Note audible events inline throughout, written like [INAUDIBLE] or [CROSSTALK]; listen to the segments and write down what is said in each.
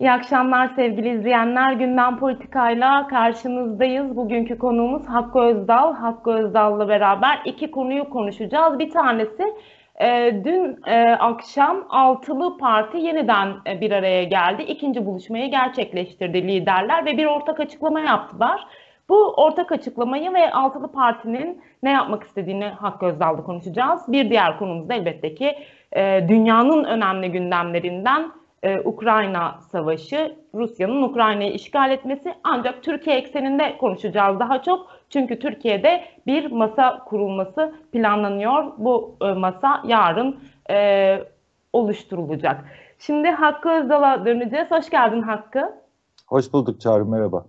İyi akşamlar sevgili izleyenler. Gündem Politika'yla karşınızdayız. Bugünkü konuğumuz Hakkı Özdal. Hakkı Özdal'la beraber iki konuyu konuşacağız. Bir tanesi e, dün e, akşam Altılı Parti yeniden e, bir araya geldi. İkinci buluşmayı gerçekleştirdi liderler ve bir ortak açıklama yaptılar. Bu ortak açıklamayı ve Altılı Parti'nin ne yapmak istediğini Hakkı Özdal'da konuşacağız. Bir diğer konumuz da elbette ki dünyanın önemli gündemlerinden e, Ukrayna Savaşı, Rusya'nın Ukrayna'yı işgal etmesi ancak Türkiye ekseninde konuşacağız daha çok. Çünkü Türkiye'de bir masa kurulması planlanıyor. Bu e, masa yarın e, oluşturulacak. Şimdi Hakkı Özdal'a döneceğiz. Hoş geldin Hakkı. Hoş bulduk Çağrı, merhaba.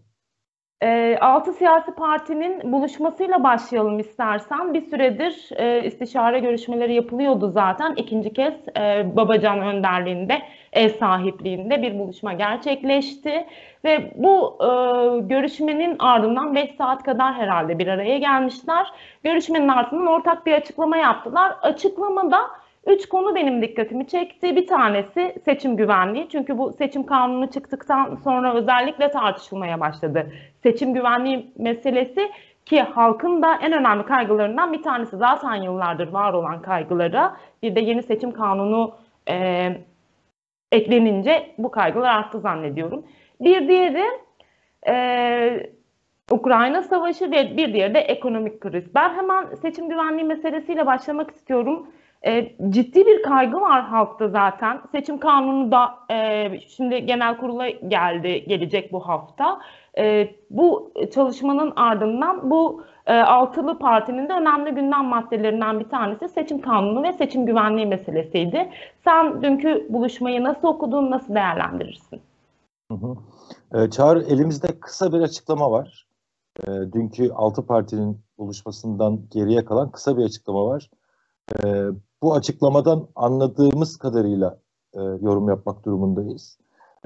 E, altı siyasi partinin buluşmasıyla başlayalım istersen. Bir süredir e, istişare görüşmeleri yapılıyordu zaten. İkinci kez e, Babacan önderliğinde, ev sahipliğinde bir buluşma gerçekleşti. Ve bu e, görüşmenin ardından 5 saat kadar herhalde bir araya gelmişler. Görüşmenin ardından ortak bir açıklama yaptılar. Açıklamada Üç konu benim dikkatimi çekti. Bir tanesi seçim güvenliği. Çünkü bu seçim kanunu çıktıktan sonra özellikle tartışılmaya başladı. Seçim güvenliği meselesi ki halkın da en önemli kaygılarından bir tanesi zaten yıllardır var olan kaygılara bir de yeni seçim kanunu e, eklenince bu kaygılar arttı zannediyorum. Bir diğeri e, Ukrayna Savaşı ve bir diğeri de ekonomik kriz. Ben hemen seçim güvenliği meselesiyle başlamak istiyorum. E, ciddi bir kaygı var halkta zaten. Seçim kanunu da e, şimdi genel kurula geldi, gelecek bu hafta. E, bu çalışmanın ardından bu altılı partinin de önemli gündem maddelerinden bir tanesi seçim kanunu ve seçim güvenliği meselesiydi. Sen dünkü buluşmayı nasıl okudun, nasıl değerlendirirsin? Hı hı. E, Çağrı elimizde kısa bir açıklama var. E, dünkü altı partinin buluşmasından geriye kalan kısa bir açıklama var. E, bu açıklamadan anladığımız kadarıyla e, yorum yapmak durumundayız.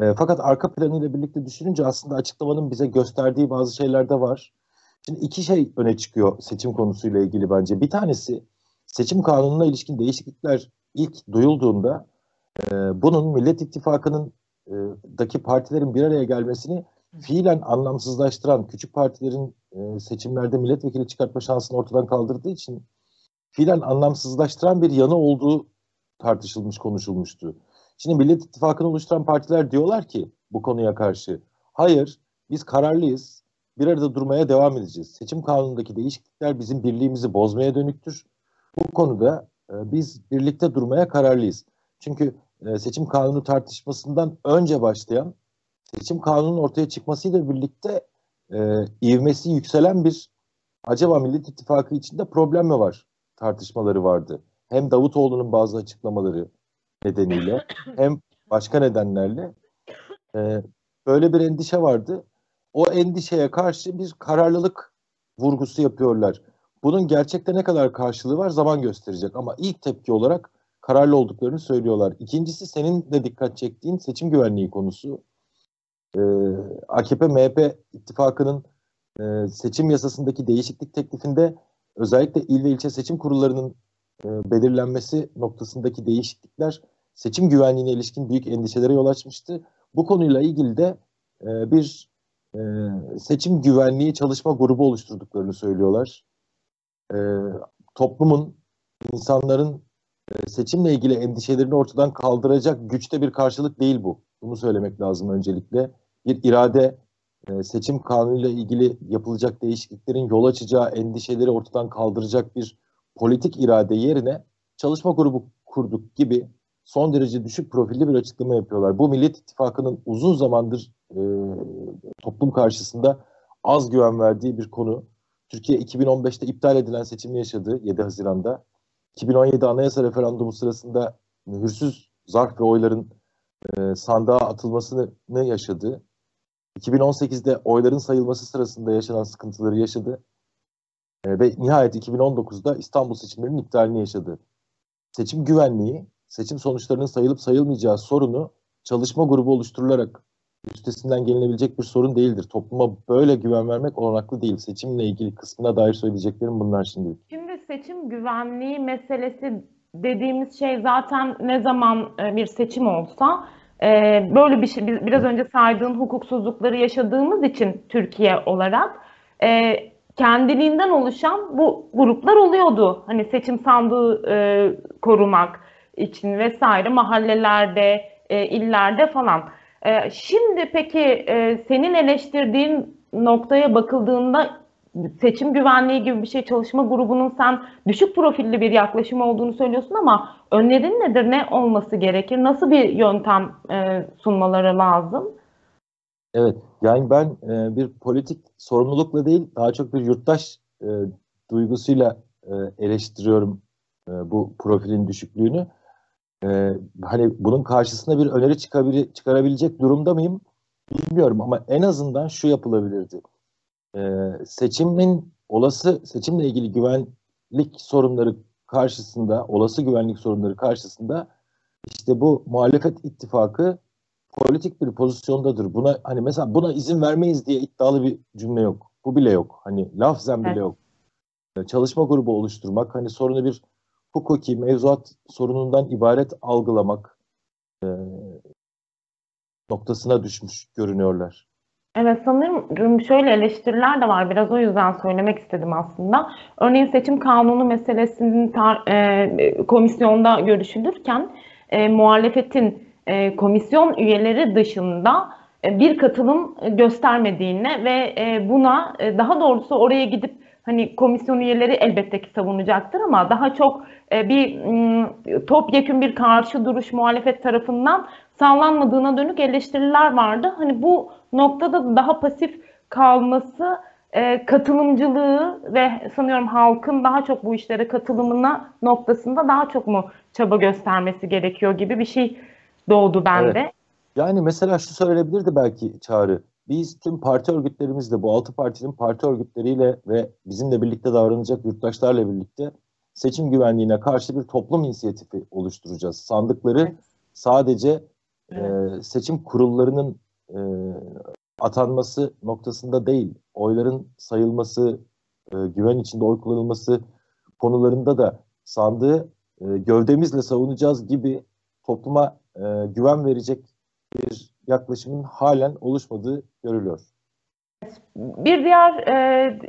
E, fakat arka planıyla birlikte düşününce aslında açıklamanın bize gösterdiği bazı şeyler de var. Şimdi iki şey öne çıkıyor seçim konusuyla ilgili bence. Bir tanesi seçim kanununa ilişkin değişiklikler ilk duyulduğunda e, bunun Millet İttifakı'nın e, daki partilerin bir araya gelmesini fiilen anlamsızlaştıran küçük partilerin e, seçimlerde milletvekili çıkartma şansını ortadan kaldırdığı için fiilen anlamsızlaştıran bir yanı olduğu tartışılmış, konuşulmuştu. Şimdi Millet İttifakı'nı oluşturan partiler diyorlar ki bu konuya karşı hayır biz kararlıyız bir arada durmaya devam edeceğiz. Seçim kanunundaki değişiklikler bizim birliğimizi bozmaya dönüktür. Bu konuda e, biz birlikte durmaya kararlıyız. Çünkü e, seçim kanunu tartışmasından önce başlayan seçim kanunun ortaya çıkmasıyla birlikte e, ivmesi yükselen bir acaba Millet İttifakı içinde problem mi var tartışmaları vardı. Hem Davutoğlu'nun bazı açıklamaları nedeniyle hem başka nedenlerle e, böyle bir endişe vardı. O endişeye karşı bir kararlılık vurgusu yapıyorlar. Bunun gerçekte ne kadar karşılığı var zaman gösterecek ama ilk tepki olarak kararlı olduklarını söylüyorlar. İkincisi senin de dikkat çektiğin seçim güvenliği konusu. Ee, AKP-MHP ittifakının e, seçim yasasındaki değişiklik teklifinde özellikle il ve ilçe seçim kurullarının e, belirlenmesi noktasındaki değişiklikler seçim güvenliğine ilişkin büyük endişelere yol açmıştı. Bu konuyla ilgili de e, bir e, seçim güvenliği çalışma grubu oluşturduklarını söylüyorlar. E, toplumun, insanların e, seçimle ilgili endişelerini ortadan kaldıracak güçte bir karşılık değil bu. Bunu söylemek lazım öncelikle. Bir irade e, seçim kanunuyla ilgili yapılacak değişikliklerin yol açacağı endişeleri ortadan kaldıracak bir politik irade yerine çalışma grubu kurduk gibi son derece düşük profilli bir açıklama yapıyorlar. Bu Millet İttifakı'nın uzun zamandır e, toplum karşısında az güven verdiği bir konu. Türkiye 2015'te iptal edilen seçimi yaşadı 7 Haziran'da. 2017 anayasa referandumu sırasında mühürsüz zarf ve oyların e, sandığa atılmasını yaşadı. 2018'de oyların sayılması sırasında yaşanan sıkıntıları yaşadı. E, ve nihayet 2019'da İstanbul seçimlerinin iptalini yaşadı. Seçim güvenliği, seçim sonuçlarının sayılıp sayılmayacağı sorunu çalışma grubu oluşturularak üstesinden gelinebilecek bir sorun değildir. Topluma böyle güven vermek olanaklı değil. Seçimle ilgili kısmına dair söyleyeceklerim bunlar şimdi. Şimdi seçim güvenliği meselesi dediğimiz şey zaten ne zaman e, bir seçim olsa e, böyle bir şey biraz önce saydığın hukuksuzlukları yaşadığımız için Türkiye olarak e, kendiliğinden oluşan bu gruplar oluyordu. Hani seçim sandığı korumak için vesaire mahallelerde, e, illerde falan. E, şimdi peki e, senin eleştirdiğin noktaya bakıldığında seçim güvenliği gibi bir şey çalışma grubunun sen düşük profilli bir yaklaşım olduğunu söylüyorsun ama önerin nedir? Ne olması gerekir? Nasıl bir yöntem e, sunmaları lazım? Evet, yani ben e, bir politik sorumlulukla değil, daha çok bir yurttaş e, duygusuyla e, eleştiriyorum e, bu profilin düşüklüğünü. E, hani bunun karşısında bir öneri çıkabile, çıkarabilecek durumda mıyım bilmiyorum ama en azından şu yapılabilirdi e, seçimin olası seçimle ilgili güvenlik sorunları karşısında, olası güvenlik sorunları karşısında işte bu muhalefet ittifakı politik bir pozisyondadır. Buna hani mesela buna izin vermeyiz diye iddialı bir cümle yok. Bu bile yok. Hani lafzen bile evet. yok. Çalışma grubu oluşturmak, hani sorunu bir hukuki mevzuat sorunundan ibaret algılamak e, noktasına düşmüş görünüyorlar. Evet sanırım şöyle eleştiriler de var. Biraz o yüzden söylemek istedim aslında. Örneğin seçim kanunu meselesinin tar- e, komisyonda görüşülürken e, muhalefetin e, komisyon üyeleri dışında e, bir katılım göstermediğini ve e, buna e, daha doğrusu oraya gidip hani komisyon üyeleri elbette ki savunacaktır ama daha çok e, bir m, topyekün bir karşı duruş muhalefet tarafından sağlanmadığına dönük eleştiriler vardı. Hani bu noktada daha pasif kalması e, katılımcılığı ve sanıyorum halkın daha çok bu işlere katılımına noktasında daha çok mu çaba göstermesi gerekiyor gibi bir şey doğdu bende. Evet. Yani mesela şu söylenebilirdi belki Çağrı. Biz tüm parti örgütlerimizle, bu altı partinin parti örgütleriyle ve bizimle birlikte davranacak yurttaşlarla birlikte seçim güvenliğine karşı bir toplum inisiyatifi oluşturacağız. Sandıkları sadece evet. E, seçim kurullarının e, atanması noktasında değil, oyların sayılması, e, güven içinde oy kullanılması konularında da sandığı e, gövdemizle savunacağız gibi topluma e, güven verecek bir yaklaşımın halen oluşmadığı görülüyor. Bir diğer e,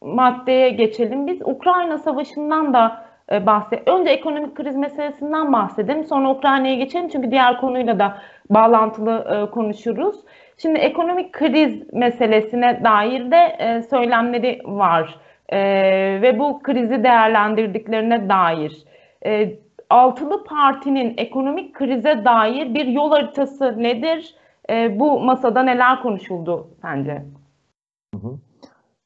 maddeye geçelim. Biz Ukrayna Savaşı'ndan da e, bahset. Önce ekonomik kriz meselesinden bahsedelim. Sonra Ukrayna'ya geçelim çünkü diğer konuyla da bağlantılı e, konuşuruz. Şimdi ekonomik kriz meselesine dair de e, söylemleri var e, ve bu krizi değerlendirdiklerine dair. E, Altılı Parti'nin ekonomik krize dair bir yol haritası nedir? E, bu masada neler konuşuldu sence? Hı hı.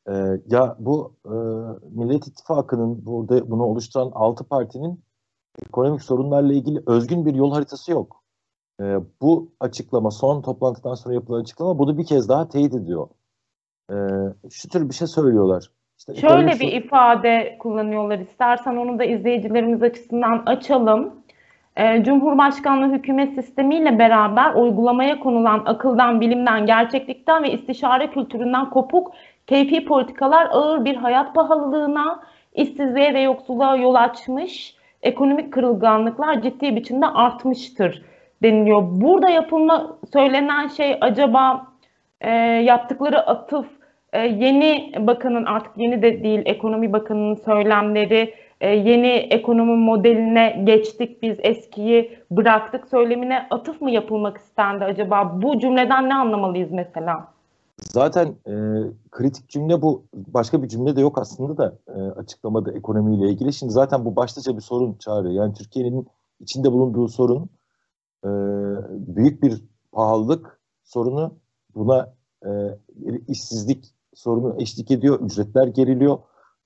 Ee, ya bu e, Millet İttifakı'nın burada bunu oluşturan altı partinin ekonomik sorunlarla ilgili özgün bir yol haritası yok. E, bu açıklama, son toplantıdan sonra yapılan açıklama bunu bir kez daha teyit ediyor. E, şu tür bir şey söylüyorlar. İşte Şöyle bir ifade kullanıyorlar. İstersen onu da izleyicilerimiz açısından açalım. E, Cumhurbaşkanlığı hükümet sistemiyle beraber uygulamaya konulan akıldan, bilimden, gerçeklikten ve istişare kültüründen kopuk keyfi politikalar ağır bir hayat pahalılığına, işsizliğe ve yoksulluğa yol açmış, ekonomik kırılganlıklar ciddi biçimde artmıştır deniliyor. Burada yapılma söylenen şey acaba e, yaptıkları atıf e, yeni bakanın artık yeni de değil ekonomi bakanının söylemleri e, yeni ekonomi modeline geçtik biz eskiyi bıraktık söylemine atıf mı yapılmak istendi acaba? Bu cümleden ne anlamalıyız mesela? Zaten e, kritik cümle bu. Başka bir cümle de yok aslında da e, açıklamada ekonomiyle ilgili. Şimdi zaten bu başlıca bir sorun çağrı. Yani Türkiye'nin içinde bulunduğu sorun e, büyük bir pahalılık sorunu buna e, işsizlik sorunu eşlik ediyor. Ücretler geriliyor.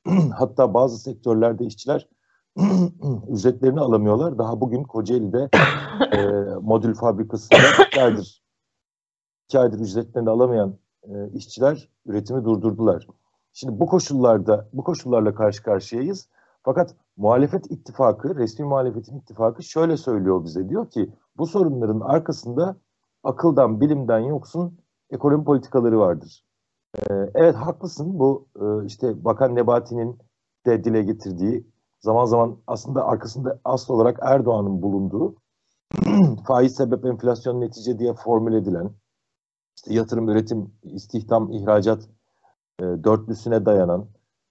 [CLEARS THROAT] Hatta bazı sektörlerde işçiler [CLEARS THROAT] ücretlerini alamıyorlar. Daha bugün Kocaeli'de [LAUGHS] e, modül fabrikasında iki aydır, iki aydır ücretlerini alamayan e, işçiler üretimi durdurdular. Şimdi bu koşullarda, bu koşullarla karşı karşıyayız. Fakat muhalefet ittifakı, resmi muhalefetin ittifakı şöyle söylüyor bize. Diyor ki bu sorunların arkasında akıldan, bilimden yoksun ekonomi politikaları vardır. Ee, evet haklısın. Bu e, işte Bakan Nebati'nin de dile getirdiği zaman zaman aslında arkasında asıl olarak Erdoğan'ın bulunduğu [CLEARS THROAT] faiz sebep enflasyon netice diye formül edilen işte yatırım, üretim, istihdam, ihracat e, dörtlüsüne dayanan,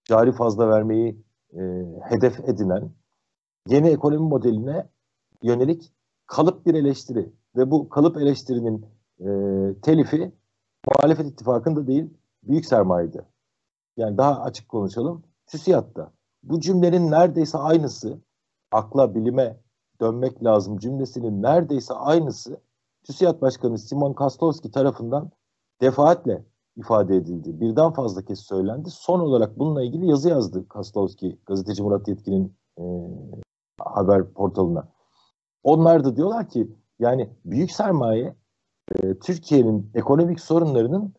cari fazla vermeyi e, hedef edinen yeni ekonomi modeline yönelik kalıp bir eleştiri ve bu kalıp eleştirinin e, telifi muhalefet ittifakında değil büyük sermayede. Yani daha açık konuşalım. TÜSİAD'da. Bu cümlenin neredeyse aynısı akla, bilime dönmek lazım cümlesinin neredeyse aynısı TÜSİAD Başkanı Simon Kastowski tarafından defaatle ifade edildi. Birden fazla kez söylendi. Son olarak bununla ilgili yazı yazdı Kastowski, gazeteci Murat Yetkin'in e, haber portalına. Onlar da diyorlar ki yani büyük sermaye e, Türkiye'nin ekonomik sorunlarının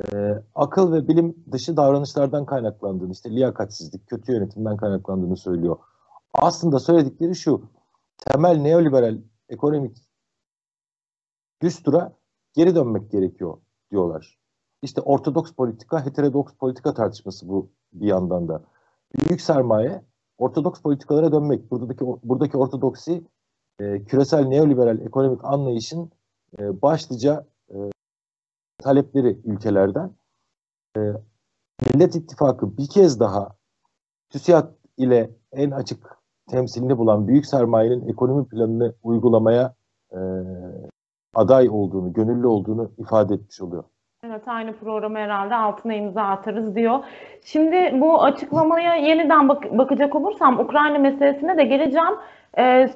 e, akıl ve bilim dışı davranışlardan kaynaklandığını, işte liyakatsizlik, kötü yönetimden kaynaklandığını söylüyor. Aslında söyledikleri şu, temel neoliberal ekonomik düstura geri dönmek gerekiyor diyorlar. İşte ortodoks politika, heterodoks politika tartışması bu bir yandan da. Büyük sermaye ortodoks politikalara dönmek. Buradaki buradaki ortodoksi e, küresel neoliberal ekonomik anlayışın e, başlıca talepleri ülkelerden. E, Millet İttifakı bir kez daha TÜSİAD ile en açık temsilini bulan büyük sermayenin ekonomi planını uygulamaya e, aday olduğunu, gönüllü olduğunu ifade etmiş oluyor. Evet aynı programı herhalde altına imza atarız diyor. Şimdi bu açıklamaya yeniden bak bakacak olursam Ukrayna meselesine de geleceğim. Ee,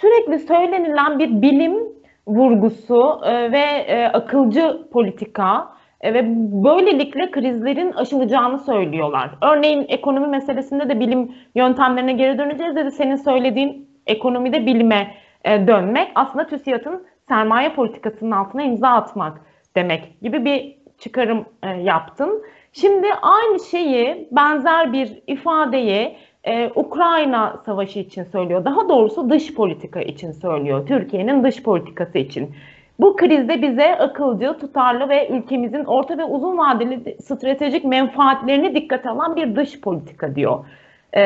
sürekli söylenilen bir bilim vurgusu e, ve e, akılcı politika e, ve böylelikle krizlerin aşılacağını söylüyorlar. Örneğin ekonomi meselesinde de bilim yöntemlerine geri döneceğiz dedi. Senin söylediğin ekonomide bilime e, dönmek aslında TÜSİAD'ın sermaye politikasının altına imza atmak demek gibi bir çıkarım yaptın. Şimdi aynı şeyi benzer bir ifadeyi e, Ukrayna savaşı için söylüyor. Daha doğrusu dış politika için söylüyor. Türkiye'nin dış politikası için. Bu krizde bize akılcı, tutarlı ve ülkemizin orta ve uzun vadeli stratejik menfaatlerini dikkate alan bir dış politika diyor. E,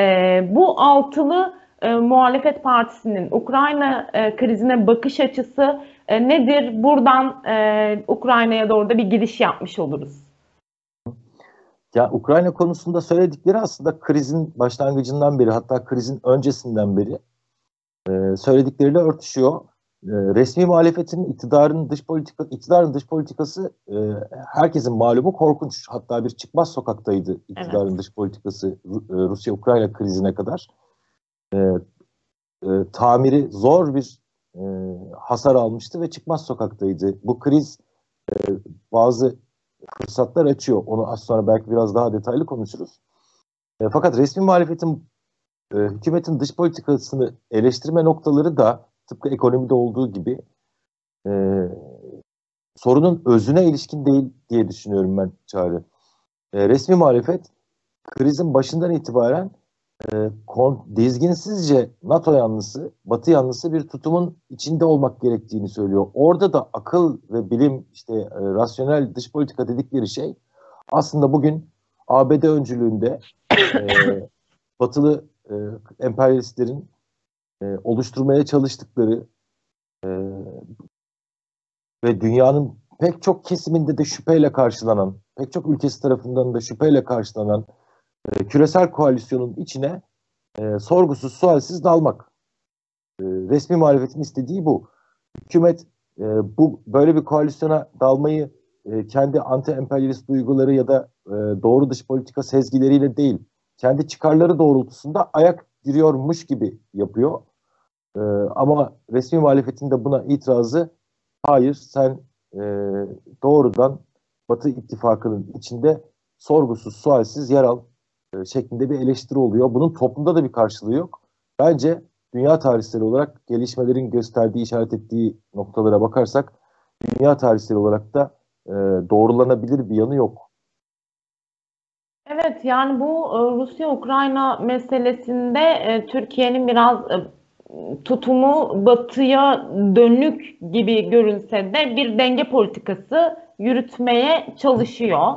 bu altılı e, muhalefet partisinin Ukrayna e, krizine bakış açısı e, nedir? Buradan e, Ukrayna'ya doğru da bir giriş yapmış oluruz. Ya Ukrayna konusunda söyledikleri aslında krizin başlangıcından beri hatta krizin öncesinden beri e, söyledikleriyle örtüşüyor. E, resmi muhalefetin iktidarın dış politika iktidarın dış politikası e, herkesin malumu korkunç. Hatta bir çıkmaz sokaktaydı iktidarın evet. dış politikası e, Rusya-Ukrayna krizine kadar. E, e, tamiri zor bir e, hasar almıştı ve çıkmaz sokaktaydı. Bu kriz e, bazı fırsatlar açıyor. Onu az sonra belki biraz daha detaylı konuşuruz. E, fakat resmi muhalefetin e, hükümetin dış politikasını eleştirme noktaları da tıpkı ekonomide olduğu gibi e, sorunun özüne ilişkin değil diye düşünüyorum ben Çağrı. E, resmi muhalefet krizin başından itibaren e, kon, dizginsizce NATO yanlısı, Batı yanlısı bir tutumun içinde olmak gerektiğini söylüyor. Orada da akıl ve bilim, işte e, rasyonel dış politika dedikleri şey aslında bugün ABD öncülüğünde e, [COUGHS] Batılı e, emperyalistlerin e, oluşturmaya çalıştıkları e, ve dünyanın pek çok kesiminde de şüpheyle karşılanan, pek çok ülkesi tarafından da şüpheyle karşılanan e, küresel koalisyonun içine e, sorgusuz sualsiz dalmak. E, resmi muhalefetin istediği bu. Hükümet e, bu böyle bir koalisyona dalmayı e, kendi anti-emperyalist duyguları ya da e, doğru dış politika sezgileriyle değil, kendi çıkarları doğrultusunda ayak giriyormuş gibi yapıyor. E, ama resmi muhalefetin de buna itirazı hayır sen e, doğrudan Batı ittifakının içinde sorgusuz sualsiz yer al şeklinde bir eleştiri oluyor. Bunun toplumda da bir karşılığı yok. Bence dünya tarihsel olarak gelişmelerin gösterdiği, işaret ettiği noktalara bakarsak dünya tarihsel olarak da e, doğrulanabilir bir yanı yok. Evet yani bu e, Rusya-Ukrayna meselesinde e, Türkiye'nin biraz tutumu batıya dönük gibi görünse de bir denge politikası yürütmeye çalışıyor.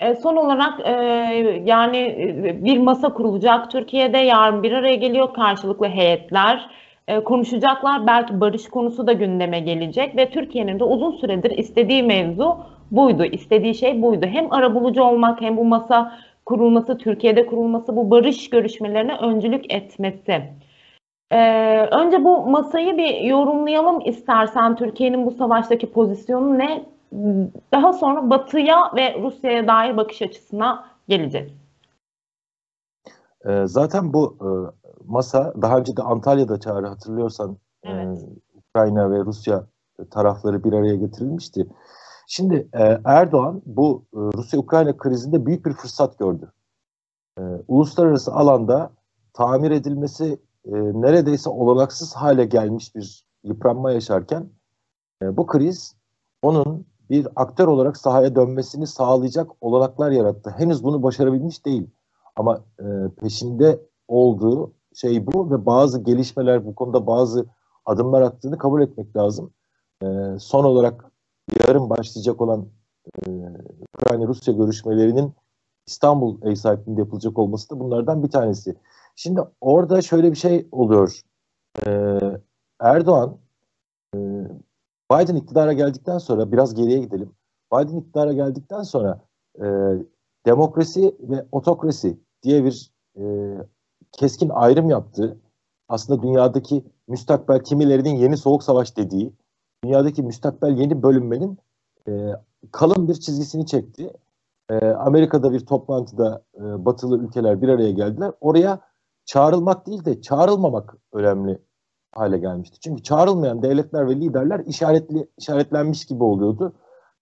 E, son olarak e, yani e, bir masa kurulacak. Türkiye'de yarın bir araya geliyor karşılıklı heyetler. konuşacaklar. Belki barış konusu da gündeme gelecek ve Türkiye'nin de uzun süredir istediği mevzu buydu. İstediği şey buydu. Hem arabulucu olmak hem bu masa kurulması, Türkiye'de kurulması, bu barış görüşmelerine öncülük etmesi. Ee, önce bu masayı bir yorumlayalım istersen Türkiye'nin bu savaştaki pozisyonu ne? Daha sonra Batı'ya ve Rusya'ya dair bakış açısına geleceğiz. Ee, zaten bu e, masa daha önce de Antalya'da çağrı hatırlıyorsan e, evet. e, Ukrayna ve Rusya tarafları bir araya getirilmişti. Şimdi e, Erdoğan bu e, Rusya-Ukrayna krizinde büyük bir fırsat gördü. E, uluslararası alanda tamir edilmesi e, neredeyse olanaksız hale gelmiş bir yıpranma yaşarken e, bu kriz onun bir aktör olarak sahaya dönmesini sağlayacak olanaklar yarattı. Henüz bunu başarabilmiş değil. Ama e, peşinde olduğu şey bu ve bazı gelişmeler bu konuda bazı adımlar attığını kabul etmek lazım. E, son olarak yarın başlayacak olan e, Ukrayna-Rusya görüşmelerinin İstanbul ev sahipliğinde yapılacak olması da bunlardan bir tanesi. Şimdi orada şöyle bir şey oluyor. Ee, Erdoğan e, Biden iktidara geldikten sonra biraz geriye gidelim. Biden iktidara geldikten sonra e, demokrasi ve otokrasi diye bir e, keskin ayrım yaptı. Aslında dünyadaki müstakbel kimilerinin yeni soğuk savaş dediği, dünyadaki müstakbel yeni bölünmenin e, kalın bir çizgisini çekti. E, Amerika'da bir toplantıda e, batılı ülkeler bir araya geldiler. Oraya çağrılmak değil de çağrılmamak önemli hale gelmişti. Çünkü çağrılmayan devletler ve liderler işaretli işaretlenmiş gibi oluyordu.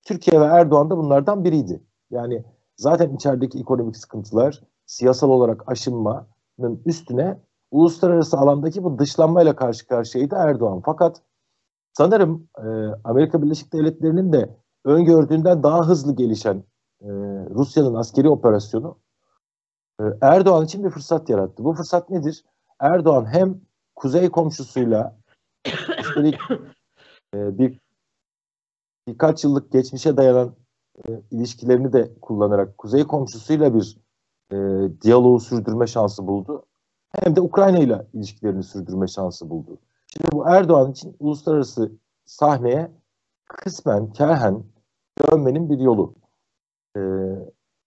Türkiye ve Erdoğan da bunlardan biriydi. Yani zaten içerideki ekonomik sıkıntılar, siyasal olarak aşınmanın üstüne uluslararası alandaki bu dışlanmayla karşı karşıyaydı Erdoğan. Fakat sanırım e, Amerika Birleşik Devletleri'nin de öngördüğünden daha hızlı gelişen e, Rusya'nın askeri operasyonu e, Erdoğan için bir fırsat yarattı. Bu fırsat nedir? Erdoğan hem kuzey komşusuyla üstelik e, bir birkaç yıllık geçmişe dayanan e, ilişkilerini de kullanarak kuzey komşusuyla bir e, diyaloğu sürdürme şansı buldu. Hem de Ukrayna ile ilişkilerini sürdürme şansı buldu. Şimdi bu Erdoğan için uluslararası sahneye kısmen kerhen dönmenin bir yolu. E,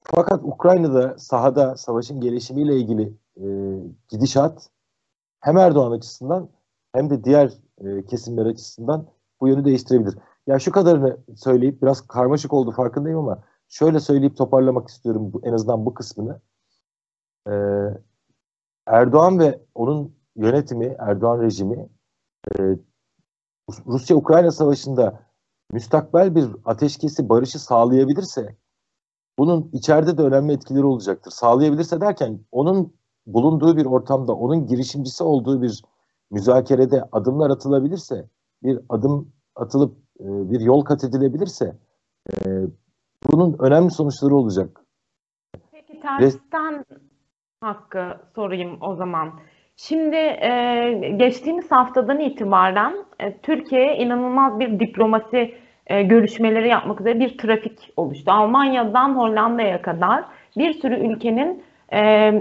fakat Ukrayna'da sahada savaşın gelişimiyle ilgili e, gidişat hem Erdoğan açısından hem de diğer e, kesimler açısından bu yönü değiştirebilir. Ya şu kadarını söyleyip biraz karmaşık oldu farkındayım ama şöyle söyleyip toparlamak istiyorum bu, en azından bu kısmını. Ee, Erdoğan ve onun yönetimi, Erdoğan rejimi e, Rusya-Ukrayna savaşında müstakbel bir ateşkesi, barışı sağlayabilirse bunun içeride de önemli etkileri olacaktır. Sağlayabilirse derken onun bulunduğu bir ortamda, onun girişimcisi olduğu bir müzakerede adımlar atılabilirse, bir adım atılıp e, bir yol kat edilebilirse e, bunun önemli sonuçları olacak. Peki tersten hakkı sorayım o zaman. Şimdi e, geçtiğimiz haftadan itibaren e, Türkiye'ye inanılmaz bir diplomasi e, görüşmeleri yapmak üzere bir trafik oluştu. Almanya'dan Hollanda'ya kadar bir sürü ülkenin e,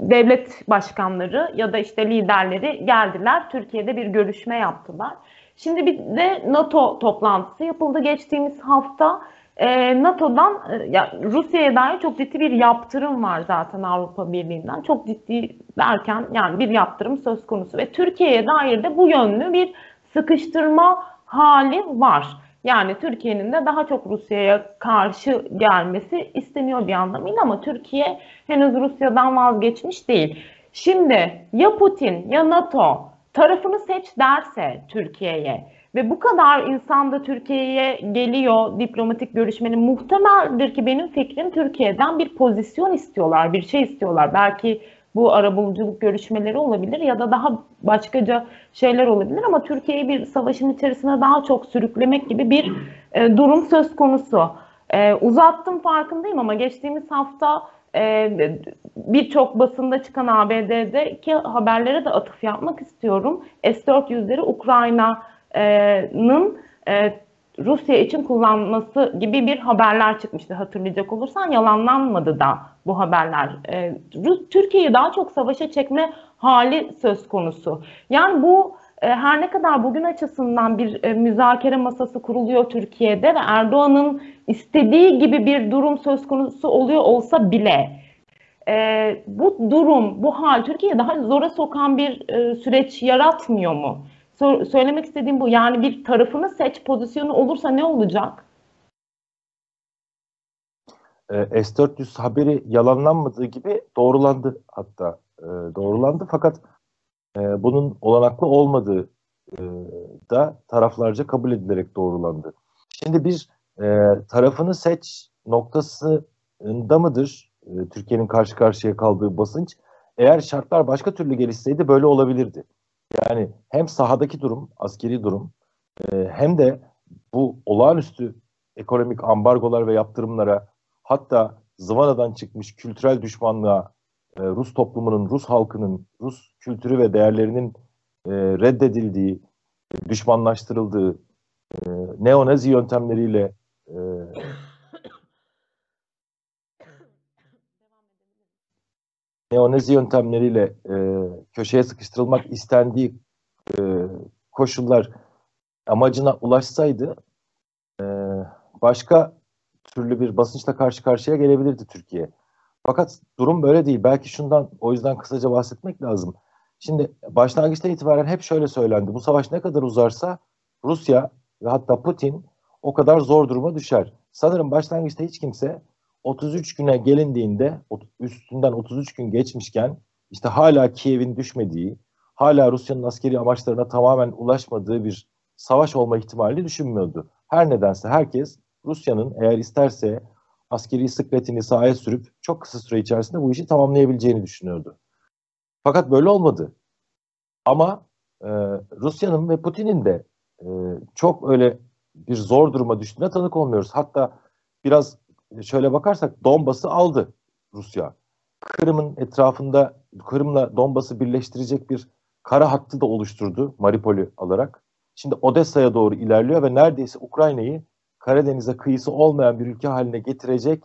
devlet başkanları ya da işte liderleri geldiler. Türkiye'de bir görüşme yaptılar. Şimdi bir de NATO toplantısı yapıldı geçtiğimiz hafta. E, NATO'dan e, ya Rusya'ya dair çok ciddi bir yaptırım var zaten Avrupa Birliği'nden. Çok ciddi derken yani bir yaptırım söz konusu ve Türkiye'ye dair de bu yönlü bir sıkıştırma hali var. Yani Türkiye'nin de daha çok Rusya'ya karşı gelmesi isteniyor bir anlamıyla ama Türkiye henüz Rusya'dan vazgeçmiş değil. Şimdi ya Putin ya NATO tarafını seç derse Türkiye'ye ve bu kadar insan da Türkiye'ye geliyor diplomatik görüşmenin muhtemeldir ki benim fikrim Türkiye'den bir pozisyon istiyorlar, bir şey istiyorlar. Belki bu arabuluculuk görüşmeleri olabilir ya da daha başkaca şeyler olabilir ama Türkiye'yi bir savaşın içerisine daha çok sürüklemek gibi bir e, durum söz konusu. E, uzattım farkındayım ama geçtiğimiz hafta e, birçok basında çıkan ABD'deki haberlere de atıf yapmak istiyorum. S-400'leri Ukrayna'nın e, Rusya için kullanması gibi bir haberler çıkmıştı hatırlayacak olursan yalanlanmadı da bu haberler. E, Türkiye'yi daha çok savaşa çekme hali söz konusu. Yani bu e, her ne kadar bugün açısından bir e, müzakere masası kuruluyor Türkiye'de ve Erdoğan'ın istediği gibi bir durum söz konusu oluyor olsa bile e, bu durum, bu hal Türkiye'yi daha zora sokan bir e, süreç yaratmıyor mu? So söylemek istediğim bu. Yani bir tarafını seç pozisyonu olursa ne olacak? E, S-400 haberi yalanlanmadığı gibi doğrulandı hatta. E, doğrulandı fakat e, bunun olanaklı olmadığı e, da taraflarca kabul edilerek doğrulandı. Şimdi bir e, tarafını seç noktasında mıdır e, Türkiye'nin karşı karşıya kaldığı basınç? Eğer şartlar başka türlü gelişseydi böyle olabilirdi. Yani hem sahadaki durum, askeri durum e, hem de bu olağanüstü ekonomik ambargolar ve yaptırımlara hatta zıvanadan çıkmış kültürel düşmanlığa e, Rus toplumunun, Rus halkının, Rus kültürü ve değerlerinin e, reddedildiği, düşmanlaştırıldığı, e, neonazi yöntemleriyle e, neonazi yöntemleriyle e, köşeye sıkıştırılmak istendiği e, koşullar amacına ulaşsaydı e, başka türlü bir basınçla karşı karşıya gelebilirdi Türkiye. Fakat durum böyle değil. Belki şundan o yüzden kısaca bahsetmek lazım. Şimdi başlangıçta itibaren hep şöyle söylendi. Bu savaş ne kadar uzarsa Rusya ve hatta Putin o kadar zor duruma düşer. Sanırım başlangıçta hiç kimse 33 güne gelindiğinde üstünden 33 gün geçmişken işte hala Kiev'in düşmediği, hala Rusya'nın askeri amaçlarına tamamen ulaşmadığı bir savaş olma ihtimalini düşünmüyordu. Her nedense herkes Rusya'nın eğer isterse askeri sıkletini sahaya sürüp çok kısa süre içerisinde bu işi tamamlayabileceğini düşünüyordu. Fakat böyle olmadı. Ama e, Rusya'nın ve Putin'in de e, çok öyle bir zor duruma düştüğüne tanık olmuyoruz. Hatta biraz şöyle bakarsak Donbas'ı aldı Rusya. Kırım'ın etrafında Kırım'la Donbas'ı birleştirecek bir kara hattı da oluşturdu Mariupol'ü alarak. Şimdi Odessa'ya doğru ilerliyor ve neredeyse Ukrayna'yı Karadeniz'e kıyısı olmayan bir ülke haline getirecek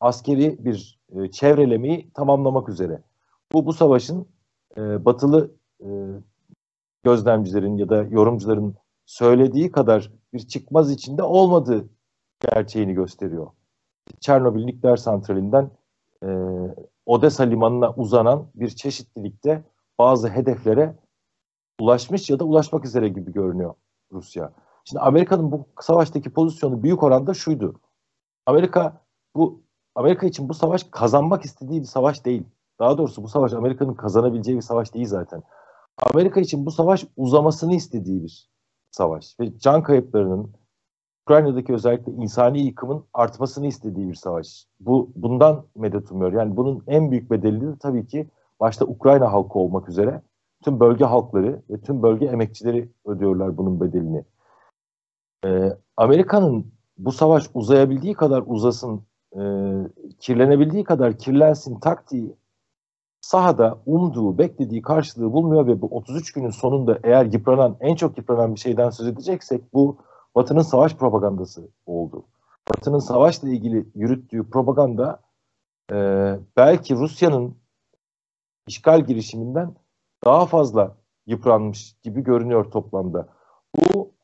askeri bir e, çevrelemeyi tamamlamak üzere. Bu bu savaşın e, batılı e, gözlemcilerin ya da yorumcuların söylediği kadar bir çıkmaz içinde olmadığı gerçeğini gösteriyor. Çernobil nükleer santralinden e, Odessa limanına uzanan bir çeşitlilikte bazı hedeflere ulaşmış ya da ulaşmak üzere gibi görünüyor Rusya. Şimdi Amerika'nın bu savaştaki pozisyonu büyük oranda şuydu. Amerika bu Amerika için bu savaş kazanmak istediği bir savaş değil. Daha doğrusu bu savaş Amerika'nın kazanabileceği bir savaş değil zaten. Amerika için bu savaş uzamasını istediği bir savaş ve can kayıplarının Ukrayna'daki özellikle insani yıkımın artmasını istediği bir savaş. Bu bundan medet umuyor. Yani bunun en büyük bedeli de tabii ki başta Ukrayna halkı olmak üzere tüm bölge halkları ve tüm bölge emekçileri ödüyorlar bunun bedelini. Ee, Amerika'nın bu savaş uzayabildiği kadar uzasın, e, kirlenebildiği kadar kirlensin taktiği sahada umduğu, beklediği karşılığı bulmuyor ve bu 33 günün sonunda eğer yıpranan, en çok yıpranan bir şeyden söz edeceksek bu Batı'nın savaş propagandası oldu. Batı'nın savaşla ilgili yürüttüğü propaganda e, belki Rusya'nın işgal girişiminden daha fazla yıpranmış gibi görünüyor toplamda. Bu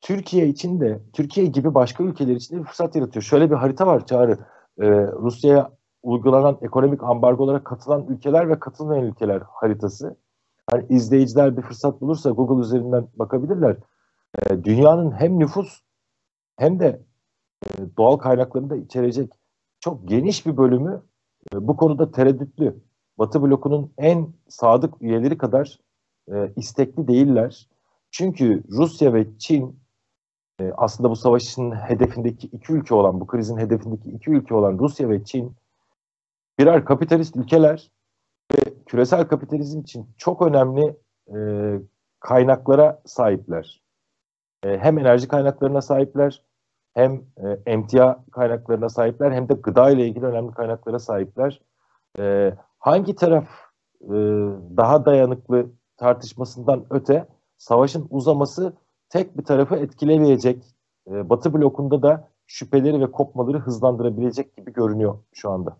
Türkiye için de, Türkiye gibi başka ülkeler için de bir fırsat yaratıyor. Şöyle bir harita var Çağrı. E, Rusya'ya uygulanan ekonomik ambargolara katılan ülkeler ve katılmayan ülkeler haritası. Hani izleyiciler bir fırsat bulursa Google üzerinden bakabilirler. E, dünyanın hem nüfus hem de e, doğal kaynaklarını da içerecek çok geniş bir bölümü e, bu konuda tereddütlü. Batı blokunun en sadık üyeleri kadar istekli değiller. Çünkü Rusya ve Çin aslında bu savaşın hedefindeki iki ülke olan, bu krizin hedefindeki iki ülke olan Rusya ve Çin birer kapitalist ülkeler ve küresel kapitalizm için çok önemli e, kaynaklara sahipler. E, hem enerji kaynaklarına sahipler, hem e, emtia kaynaklarına sahipler, hem de gıda ile ilgili önemli kaynaklara sahipler. E, hangi taraf daha dayanıklı tartışmasından öte savaşın uzaması tek bir tarafı etkilemeyecek. Batı blokunda da şüpheleri ve kopmaları hızlandırabilecek gibi görünüyor şu anda.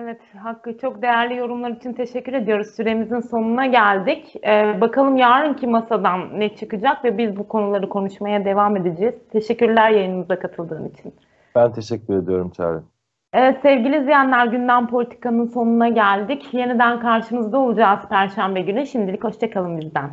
Evet, Hakkı çok değerli yorumlar için teşekkür ediyoruz. Süremizin sonuna geldik. Ee, bakalım yarınki masadan ne çıkacak ve biz bu konuları konuşmaya devam edeceğiz. Teşekkürler yayınımıza katıldığın için. Ben teşekkür ediyorum Çağrı. Evet sevgili izleyenler gündem politikanın sonuna geldik. Yeniden karşınızda olacağız Perşembe günü. Şimdilik hoşçakalın bizden.